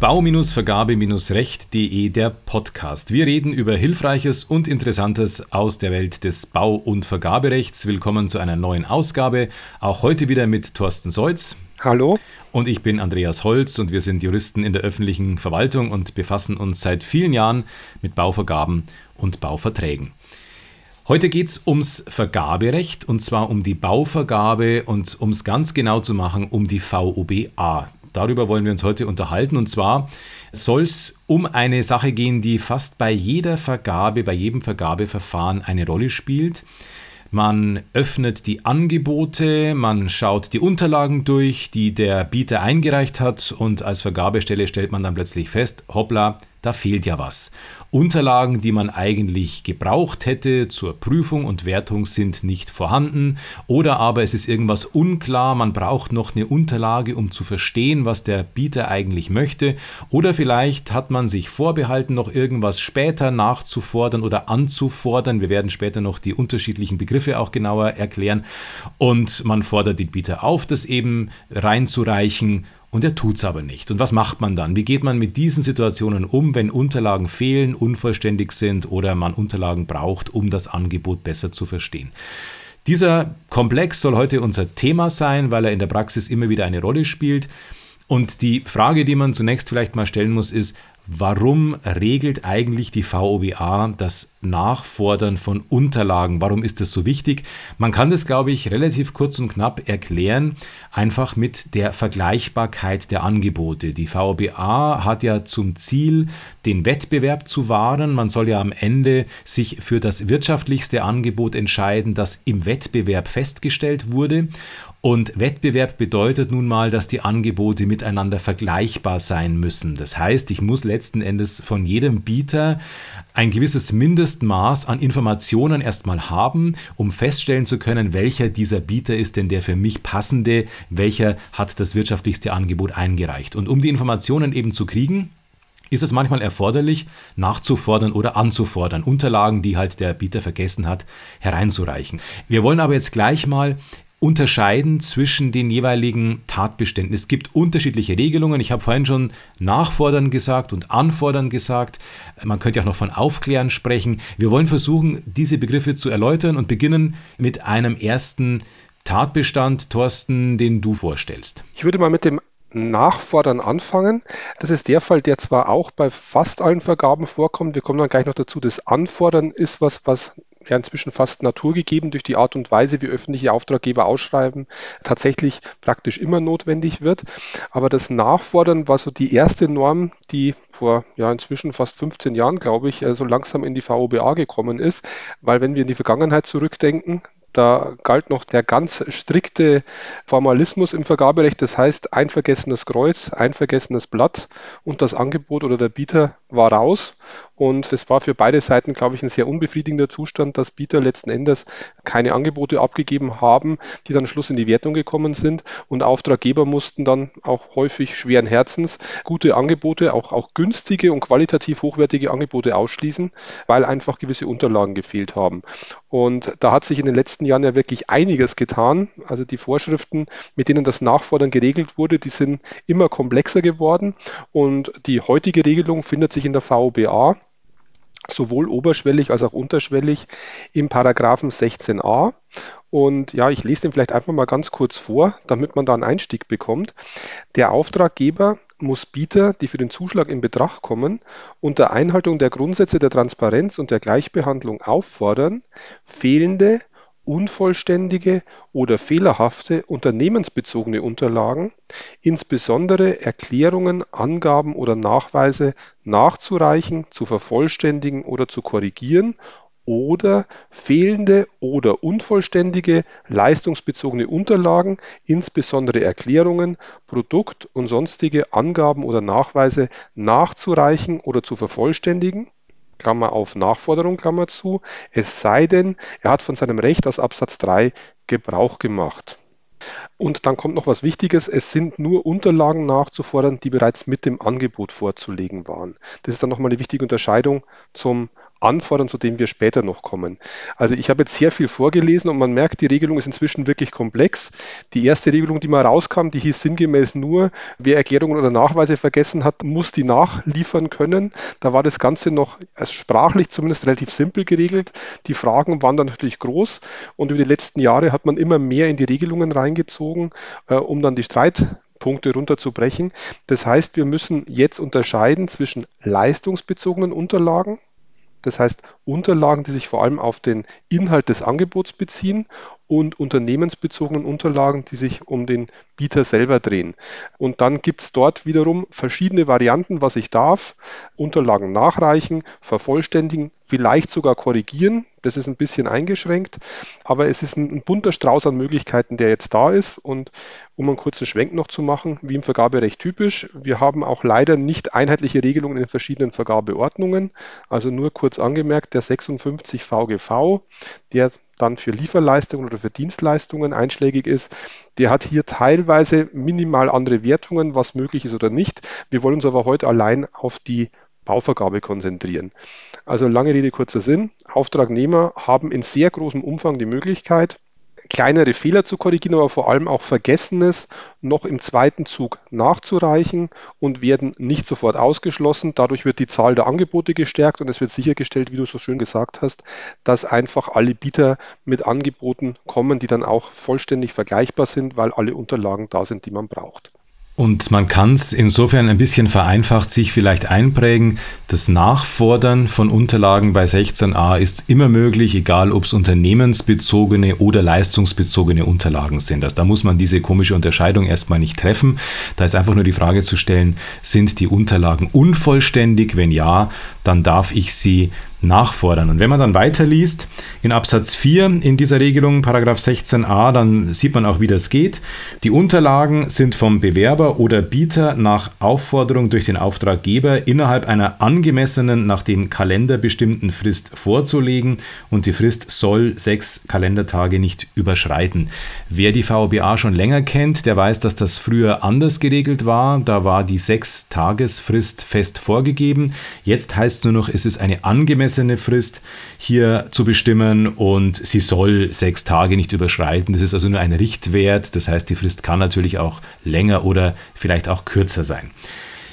Bau-Vergabe-Recht.de der Podcast. Wir reden über Hilfreiches und Interessantes aus der Welt des Bau- und Vergaberechts. Willkommen zu einer neuen Ausgabe. Auch heute wieder mit Thorsten Seutz. Hallo. Und ich bin Andreas Holz und wir sind Juristen in der öffentlichen Verwaltung und befassen uns seit vielen Jahren mit Bauvergaben und Bauverträgen. Heute geht es ums Vergaberecht und zwar um die Bauvergabe und um es ganz genau zu machen, um die VOBA. Darüber wollen wir uns heute unterhalten. Und zwar soll es um eine Sache gehen, die fast bei jeder Vergabe, bei jedem Vergabeverfahren eine Rolle spielt. Man öffnet die Angebote, man schaut die Unterlagen durch, die der Bieter eingereicht hat und als Vergabestelle stellt man dann plötzlich fest, hoppla, da fehlt ja was. Unterlagen, die man eigentlich gebraucht hätte zur Prüfung und Wertung, sind nicht vorhanden. Oder aber es ist irgendwas unklar, man braucht noch eine Unterlage, um zu verstehen, was der Bieter eigentlich möchte. Oder vielleicht hat man sich vorbehalten, noch irgendwas später nachzufordern oder anzufordern. Wir werden später noch die unterschiedlichen Begriffe auch genauer erklären. Und man fordert den Bieter auf, das eben reinzureichen und er tut es aber nicht. Und was macht man dann? Wie geht man mit diesen Situationen um, wenn Unterlagen fehlen, unvollständig sind oder man Unterlagen braucht, um das Angebot besser zu verstehen? Dieser Komplex soll heute unser Thema sein, weil er in der Praxis immer wieder eine Rolle spielt. Und die Frage, die man zunächst vielleicht mal stellen muss, ist, Warum regelt eigentlich die VOBA das Nachfordern von Unterlagen? Warum ist das so wichtig? Man kann das, glaube ich, relativ kurz und knapp erklären, einfach mit der Vergleichbarkeit der Angebote. Die VOBA hat ja zum Ziel, den Wettbewerb zu wahren. Man soll ja am Ende sich für das wirtschaftlichste Angebot entscheiden, das im Wettbewerb festgestellt wurde. Und Wettbewerb bedeutet nun mal, dass die Angebote miteinander vergleichbar sein müssen. Das heißt, ich muss letzten Endes von jedem Bieter ein gewisses Mindestmaß an Informationen erstmal haben, um feststellen zu können, welcher dieser Bieter ist denn der für mich passende, welcher hat das wirtschaftlichste Angebot eingereicht. Und um die Informationen eben zu kriegen, ist es manchmal erforderlich, nachzufordern oder anzufordern, Unterlagen, die halt der Bieter vergessen hat, hereinzureichen. Wir wollen aber jetzt gleich mal unterscheiden zwischen den jeweiligen Tatbeständen. Es gibt unterschiedliche Regelungen. Ich habe vorhin schon nachfordern gesagt und anfordern gesagt. Man könnte auch noch von aufklären sprechen. Wir wollen versuchen, diese Begriffe zu erläutern und beginnen mit einem ersten Tatbestand, Thorsten, den du vorstellst. Ich würde mal mit dem Nachfordern anfangen. Das ist der Fall, der zwar auch bei fast allen Vergaben vorkommt. Wir kommen dann gleich noch dazu. Das Anfordern ist was, was ja inzwischen fast naturgegeben durch die Art und Weise, wie öffentliche Auftraggeber ausschreiben, tatsächlich praktisch immer notwendig wird. Aber das Nachfordern war so die erste Norm, die vor ja inzwischen fast 15 Jahren, glaube ich, äh, so langsam in die VOBA gekommen ist. Weil wenn wir in die Vergangenheit zurückdenken, da galt noch der ganz strikte Formalismus im Vergaberecht. Das heißt, ein vergessenes Kreuz, ein vergessenes Blatt und das Angebot oder der Bieter war raus. Und das war für beide Seiten, glaube ich, ein sehr unbefriedigender Zustand, dass Bieter letzten Endes keine Angebote abgegeben haben, die dann Schluss in die Wertung gekommen sind. Und Auftraggeber mussten dann auch häufig schweren Herzens gute Angebote, auch, auch günstige und qualitativ hochwertige Angebote ausschließen, weil einfach gewisse Unterlagen gefehlt haben. Und da hat sich in den letzten Jahren ja wirklich einiges getan. Also die Vorschriften, mit denen das Nachfordern geregelt wurde, die sind immer komplexer geworden. Und die heutige Regelung findet sich in der VOBA sowohl oberschwellig als auch unterschwellig im Paragraphen 16a. Und ja, ich lese den vielleicht einfach mal ganz kurz vor, damit man da einen Einstieg bekommt. Der Auftraggeber muss Bieter, die für den Zuschlag in Betracht kommen, unter Einhaltung der Grundsätze der Transparenz und der Gleichbehandlung auffordern, fehlende unvollständige oder fehlerhafte unternehmensbezogene Unterlagen, insbesondere Erklärungen, Angaben oder Nachweise nachzureichen, zu vervollständigen oder zu korrigieren oder fehlende oder unvollständige leistungsbezogene Unterlagen, insbesondere Erklärungen, Produkt- und sonstige Angaben oder Nachweise nachzureichen oder zu vervollständigen Klammer auf Nachforderung, Klammer zu, es sei denn, er hat von seinem Recht aus Absatz 3 Gebrauch gemacht. Und dann kommt noch was Wichtiges, es sind nur Unterlagen nachzufordern, die bereits mit dem Angebot vorzulegen waren. Das ist dann nochmal eine wichtige Unterscheidung zum Anfordern, zu dem wir später noch kommen. Also ich habe jetzt sehr viel vorgelesen und man merkt, die Regelung ist inzwischen wirklich komplex. Die erste Regelung, die mal rauskam, die hieß sinngemäß nur, wer Erklärungen oder Nachweise vergessen hat, muss die nachliefern können. Da war das Ganze noch sprachlich zumindest relativ simpel geregelt. Die Fragen waren dann natürlich groß und über die letzten Jahre hat man immer mehr in die Regelungen reingezogen, äh, um dann die Streitpunkte runterzubrechen. Das heißt, wir müssen jetzt unterscheiden zwischen leistungsbezogenen Unterlagen, das heißt Unterlagen, die sich vor allem auf den Inhalt des Angebots beziehen und unternehmensbezogenen Unterlagen, die sich um den Bieter selber drehen. Und dann gibt es dort wiederum verschiedene Varianten, was ich darf. Unterlagen nachreichen, vervollständigen, vielleicht sogar korrigieren. Das ist ein bisschen eingeschränkt, aber es ist ein, ein, bunter Strauß an Möglichkeiten, der jetzt da ist. Und um einen kurzen Schwenk noch zu machen, wie im Vergaberecht typisch, wir haben auch leider nicht einheitliche Regelungen in verschiedenen Vergabeordnungen. Also nur kurz angemerkt, der 56 VGV, der dann für Lieferleistungen oder für Dienstleistungen einschlägig ist, der hat hier teilweise minimal andere Wertungen, was möglich ist oder nicht. Wir wollen uns aber heute allein auf die Bauvergabe konzentrieren. Also lange Rede, kurzer Sinn. Auftragnehmer haben in sehr großem Umfang die Möglichkeit, kleinere Fehler zu korrigieren, aber vor allem auch Vergessenes noch im zweiten Zug nachzureichen und werden nicht sofort ausgeschlossen. Dadurch wird die Zahl der Angebote gestärkt und es wird sichergestellt, wie du so schön gesagt hast, dass einfach alle Bieter mit Angeboten kommen, die dann auch vollständig vergleichbar sind, weil alle Unterlagen da sind, die man braucht. Und man kann es insofern ein bisschen vereinfacht sich vielleicht einprägen. Das Nachfordern von Unterlagen bei 16a ist immer möglich, egal ob es unternehmensbezogene oder leistungsbezogene Unterlagen sind. Also da muss man diese komische Unterscheidung erstmal nicht treffen. Da ist einfach nur die Frage zu stellen, sind die Unterlagen unvollständig? Wenn ja, dann darf ich sie nachfordern. Und wenn man dann weiterliest in Absatz 4 in dieser Regelung, Paragraph 16a, dann sieht man auch, wie das geht. Die Unterlagen sind vom Bewerber oder Bieter nach Aufforderung durch den Auftraggeber innerhalb einer angemessenen, nach dem Kalender bestimmten Frist vorzulegen und die Frist soll sechs Kalendertage nicht überschreiten. Wer die VBA schon länger kennt, der weiß, dass das früher anders geregelt war. Da war die sechs Tagesfrist fest vorgegeben. Jetzt heißt es nur noch, es ist eine angemessene angemessene Frist hier zu bestimmen und sie soll sechs Tage nicht überschreiten. Das ist also nur ein Richtwert. Das heißt, die Frist kann natürlich auch länger oder vielleicht auch kürzer sein.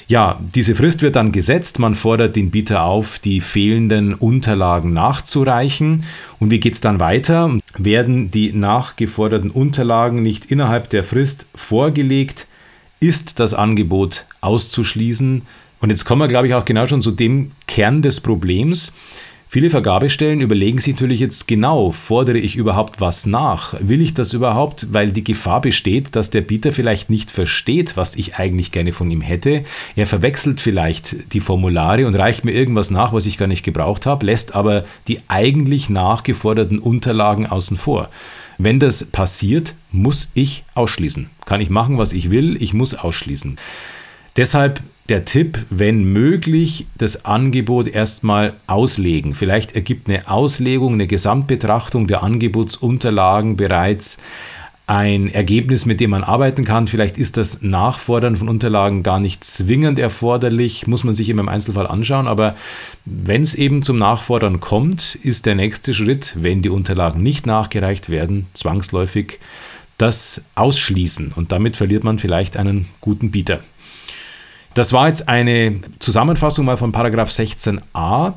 Ja, diese Frist wird dann gesetzt. Man fordert den Bieter auf, die fehlenden Unterlagen nachzureichen. Und wie geht es dann weiter? Werden die nachgeforderten Unterlagen nicht innerhalb der Frist vorgelegt, ist das Angebot auszuschließen. Und jetzt kommen wir, glaube ich, auch genau schon zu dem Kern des Problems. Viele Vergabestellen überlegen sich natürlich jetzt genau, fordere ich überhaupt was nach? Will ich das überhaupt? Weil die Gefahr besteht, dass der Bieter vielleicht nicht versteht, was ich eigentlich gerne von ihm hätte. Er verwechselt vielleicht die Formulare und reicht mir irgendwas nach, was ich gar nicht gebraucht habe, lässt aber die eigentlich nachgeforderten Unterlagen außen vor. Wenn das passiert, muss ich ausschließen. Kann ich machen, was ich will, ich muss ausschließen. Deshalb der Tipp, wenn möglich, das Angebot erstmal auslegen. Vielleicht ergibt eine Auslegung, eine Gesamtbetrachtung der Angebotsunterlagen bereits ein Ergebnis, mit dem man arbeiten kann. Vielleicht ist das Nachfordern von Unterlagen gar nicht zwingend erforderlich, muss man sich immer im Einzelfall anschauen. Aber wenn es eben zum Nachfordern kommt, ist der nächste Schritt, wenn die Unterlagen nicht nachgereicht werden, zwangsläufig das Ausschließen. Und damit verliert man vielleicht einen guten Bieter. Das war jetzt eine Zusammenfassung mal von Paragraph 16a.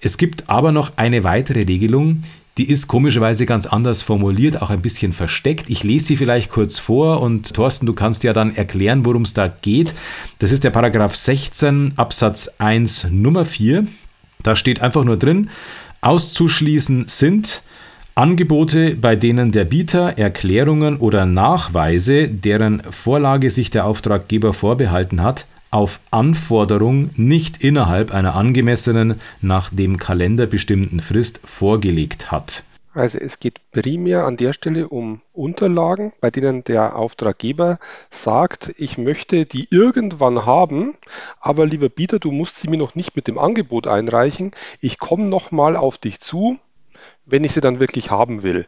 Es gibt aber noch eine weitere Regelung, die ist komischerweise ganz anders formuliert, auch ein bisschen versteckt. Ich lese sie vielleicht kurz vor und Thorsten, du kannst ja dann erklären, worum es da geht. Das ist der Paragraph 16 Absatz 1 Nummer 4. Da steht einfach nur drin, auszuschließen sind Angebote, bei denen der Bieter Erklärungen oder Nachweise, deren Vorlage sich der Auftraggeber vorbehalten hat, auf Anforderung nicht innerhalb einer angemessenen, nach dem Kalender bestimmten Frist vorgelegt hat. Also es geht primär an der Stelle um Unterlagen, bei denen der Auftraggeber sagt, ich möchte die irgendwann haben, aber lieber Bieter, du musst sie mir noch nicht mit dem Angebot einreichen. Ich komme nochmal auf dich zu, wenn ich sie dann wirklich haben will.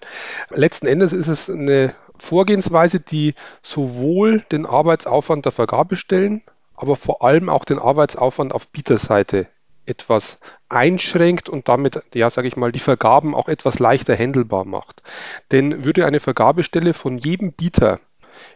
Letzten Endes ist es eine Vorgehensweise, die sowohl den Arbeitsaufwand der Vergabestellen, aber vor allem auch den Arbeitsaufwand auf Bieterseite etwas einschränkt und damit, ja, sage ich mal, die Vergaben auch etwas leichter händelbar macht. Denn würde eine Vergabestelle von jedem Bieter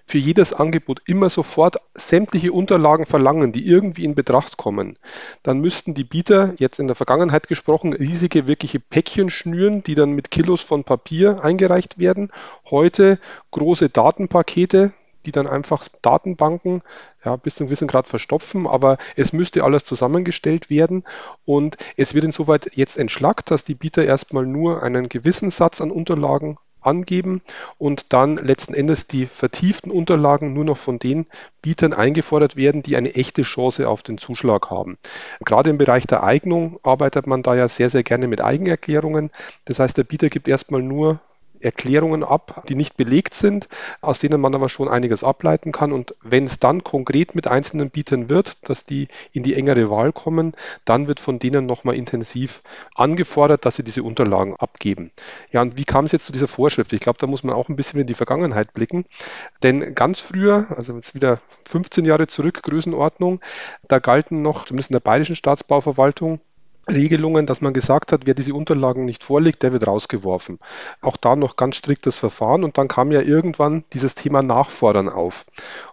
für jedes Angebot immer sofort sämtliche Unterlagen verlangen, die irgendwie in Betracht kommen, dann müssten die Bieter, jetzt in der Vergangenheit gesprochen, riesige wirkliche Päckchen schnüren, die dann mit Kilos von Papier eingereicht werden. Heute große Datenpakete, die dann einfach Datenbanken ja, bis zum gewissen Grad verstopfen, aber es müsste alles zusammengestellt werden und es wird insoweit jetzt entschlackt, dass die Bieter erstmal nur einen gewissen Satz an Unterlagen angeben und dann letzten Endes die vertieften Unterlagen nur noch von den Bietern eingefordert werden, die eine echte Chance auf den Zuschlag haben. Gerade im Bereich der Eignung arbeitet man da ja sehr, sehr gerne mit Eigenerklärungen. Das heißt, der Bieter gibt erstmal nur Erklärungen ab, die nicht belegt sind, aus denen man aber schon einiges ableiten kann. Und wenn es dann konkret mit einzelnen Bietern wird, dass die in die engere Wahl kommen, dann wird von denen nochmal intensiv angefordert, dass sie diese Unterlagen abgeben. Ja, und wie kam es jetzt zu dieser Vorschrift? Ich glaube, da muss man auch ein bisschen in die Vergangenheit blicken. Denn ganz früher, also jetzt wieder 15 Jahre zurück, Größenordnung, da galten noch, zumindest in der bayerischen Staatsbauverwaltung, Regelungen, dass man gesagt hat, wer diese Unterlagen nicht vorlegt, der wird rausgeworfen. Auch da noch ganz striktes Verfahren und dann kam ja irgendwann dieses Thema Nachfordern auf.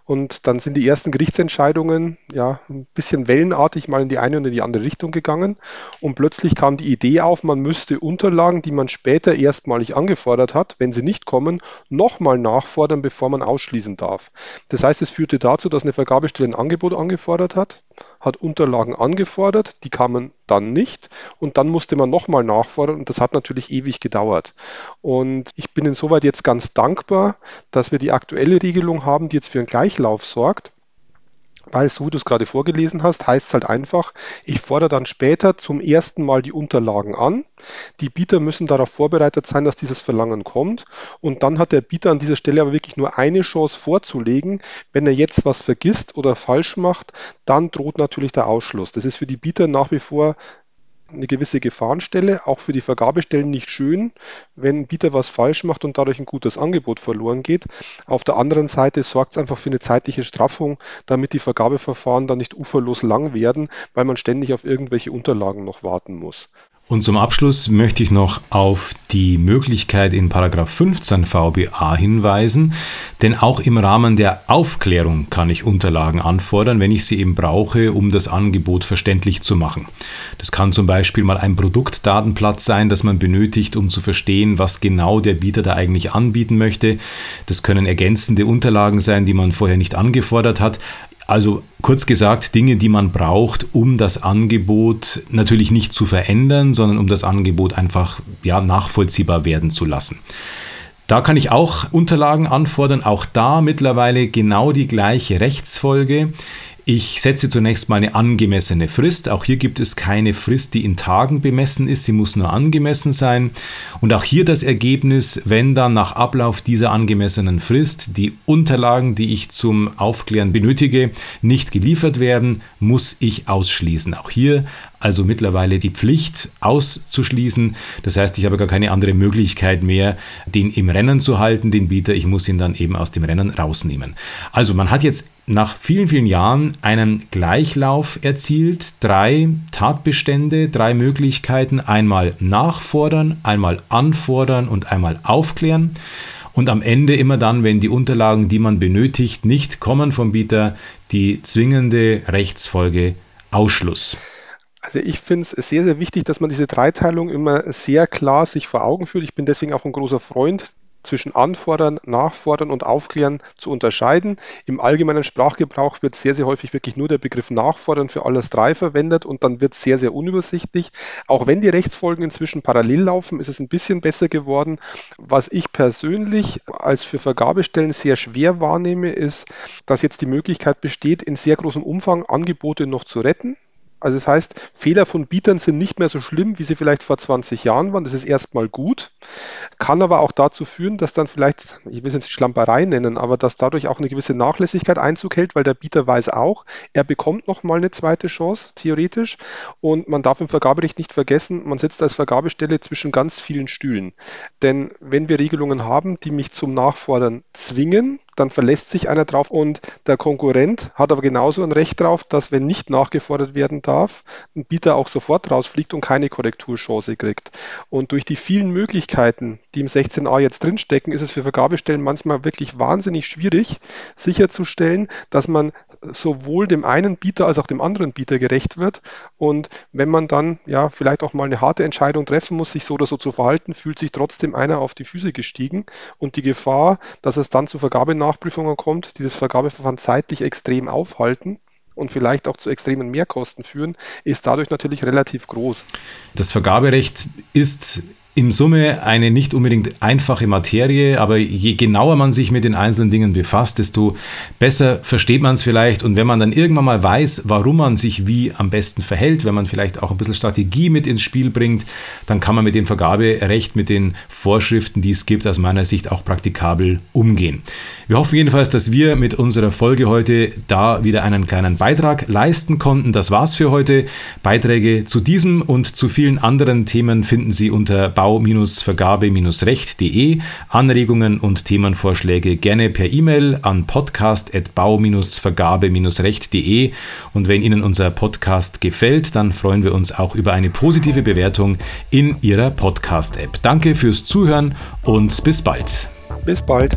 Und dann sind die ersten Gerichtsentscheidungen ja ein bisschen wellenartig mal in die eine und in die andere Richtung gegangen. Und plötzlich kam die Idee auf, man müsste Unterlagen, die man später erstmalig angefordert hat, wenn sie nicht kommen, nochmal nachfordern, bevor man ausschließen darf. Das heißt, es führte dazu, dass eine Vergabestelle ein Angebot angefordert hat hat Unterlagen angefordert, die kamen dann nicht und dann musste man nochmal nachfordern und das hat natürlich ewig gedauert. Und ich bin insoweit jetzt ganz dankbar, dass wir die aktuelle Regelung haben, die jetzt für einen Gleichlauf sorgt weil, so wie du es gerade vorgelesen hast, heißt es halt einfach, ich fordere dann später zum ersten Mal die Unterlagen an. Die Bieter müssen darauf vorbereitet sein, dass dieses Verlangen kommt. Und dann hat der Bieter an dieser Stelle aber wirklich nur eine Chance vorzulegen. Wenn er jetzt was vergisst oder falsch macht, dann droht natürlich der Ausschluss. Das ist für die Bieter nach wie vor eine gewisse Gefahrenstelle, auch für die Vergabestellen nicht schön, wenn ein Bieter was falsch macht und dadurch ein gutes Angebot verloren geht. Auf der anderen Seite sorgt es einfach für eine zeitliche Straffung, damit die Vergabeverfahren dann nicht uferlos lang werden, weil man ständig auf irgendwelche Unterlagen noch warten muss. Und zum Abschluss möchte ich noch auf die Möglichkeit in 15 VBA hinweisen, denn auch im Rahmen der Aufklärung kann ich Unterlagen anfordern, wenn ich sie eben brauche, um das Angebot verständlich zu machen. Das kann zum Beispiel mal ein Produktdatenblatt sein, das man benötigt, um zu verstehen, was genau der Bieter da eigentlich anbieten möchte. Das können ergänzende Unterlagen sein, die man vorher nicht angefordert hat. Also kurz gesagt, Dinge, die man braucht, um das Angebot natürlich nicht zu verändern, sondern um das Angebot einfach ja, nachvollziehbar werden zu lassen. Da kann ich auch Unterlagen anfordern, auch da mittlerweile genau die gleiche Rechtsfolge. Ich setze zunächst mal eine angemessene Frist. Auch hier gibt es keine Frist, die in Tagen bemessen ist. Sie muss nur angemessen sein. Und auch hier das Ergebnis, wenn dann nach Ablauf dieser angemessenen Frist die Unterlagen, die ich zum Aufklären benötige, nicht geliefert werden, muss ich ausschließen. Auch hier also mittlerweile die Pflicht auszuschließen. Das heißt, ich habe gar keine andere Möglichkeit mehr, den im Rennen zu halten, den Bieter. Ich muss ihn dann eben aus dem Rennen rausnehmen. Also man hat jetzt nach vielen, vielen Jahren einen Gleichlauf erzielt. Drei Tatbestände, drei Möglichkeiten. Einmal nachfordern, einmal anfordern und einmal aufklären. Und am Ende immer dann, wenn die Unterlagen, die man benötigt, nicht kommen vom Bieter, die zwingende Rechtsfolge Ausschluss. Also ich finde es sehr, sehr wichtig, dass man diese Dreiteilung immer sehr klar sich vor Augen führt. Ich bin deswegen auch ein großer Freund zwischen Anfordern, Nachfordern und Aufklären zu unterscheiden. Im allgemeinen Sprachgebrauch wird sehr, sehr häufig wirklich nur der Begriff Nachfordern für alles drei verwendet und dann wird es sehr, sehr unübersichtlich. Auch wenn die Rechtsfolgen inzwischen parallel laufen, ist es ein bisschen besser geworden. Was ich persönlich als für Vergabestellen sehr schwer wahrnehme, ist, dass jetzt die Möglichkeit besteht, in sehr großem Umfang Angebote noch zu retten Also das heißt, Fehler von Bietern sind nicht mehr so schlimm, wie sie vielleicht vor 20 Jahren waren. Das ist erstmal gut, kann aber auch dazu führen, dass dann vielleicht, ich will es jetzt Schlamperei nennen, aber dass dadurch auch eine gewisse Nachlässigkeit Einzug hält, weil der Bieter weiß auch, er bekommt nochmal eine zweite Chance, theoretisch. Und man darf im Vergaberecht nicht vergessen, man sitzt als Vergabestelle zwischen ganz vielen Stühlen. Denn wenn wir Regelungen haben, die mich zum Nachfordern zwingen, dann verlässt sich einer drauf und der Konkurrent hat aber genauso ein Recht drauf, dass wenn nicht nachgefordert werden darf, ein Bieter auch sofort rausfliegt und keine Korrekturchance kriegt. Und durch die vielen Möglichkeiten, die im 16a jetzt drinstecken, ist es für Vergabestellen manchmal wirklich wahnsinnig schwierig, sicherzustellen, dass man sowohl dem einen Bieter als auch dem anderen Bieter gerecht wird. Und wenn man dann ja vielleicht auch mal eine harte Entscheidung treffen muss, sich so oder so zu verhalten, fühlt sich trotzdem einer auf die Füße gestiegen und die Gefahr, dass es dann zu Vergabenachprüfungen kommt, die das Vergabeverfahren zeitlich extrem aufhalten und vielleicht auch zu extremen Mehrkosten führen, ist dadurch natürlich relativ groß. Das Vergaberecht ist in Summe eine nicht unbedingt einfache Materie, aber je genauer man sich mit den einzelnen Dingen befasst, desto besser versteht man es vielleicht. Und wenn man dann irgendwann mal weiß, warum man sich wie am besten verhält, wenn man vielleicht auch ein bisschen Strategie mit ins Spiel bringt, dann kann man mit dem Vergaberecht, mit den Vorschriften, die es gibt, aus meiner Sicht auch praktikabel umgehen. Wir hoffen jedenfalls, dass wir mit unserer Folge heute da wieder einen kleinen Beitrag leisten konnten. Das war's für heute. Beiträge zu diesem und zu vielen anderen Themen finden Sie unter bau-vergabe-recht.de. Anregungen und Themenvorschläge gerne per E-Mail an podcast.bau-vergabe-recht.de. Und wenn Ihnen unser Podcast gefällt, dann freuen wir uns auch über eine positive Bewertung in Ihrer Podcast-App. Danke fürs Zuhören und bis bald. Bis bald.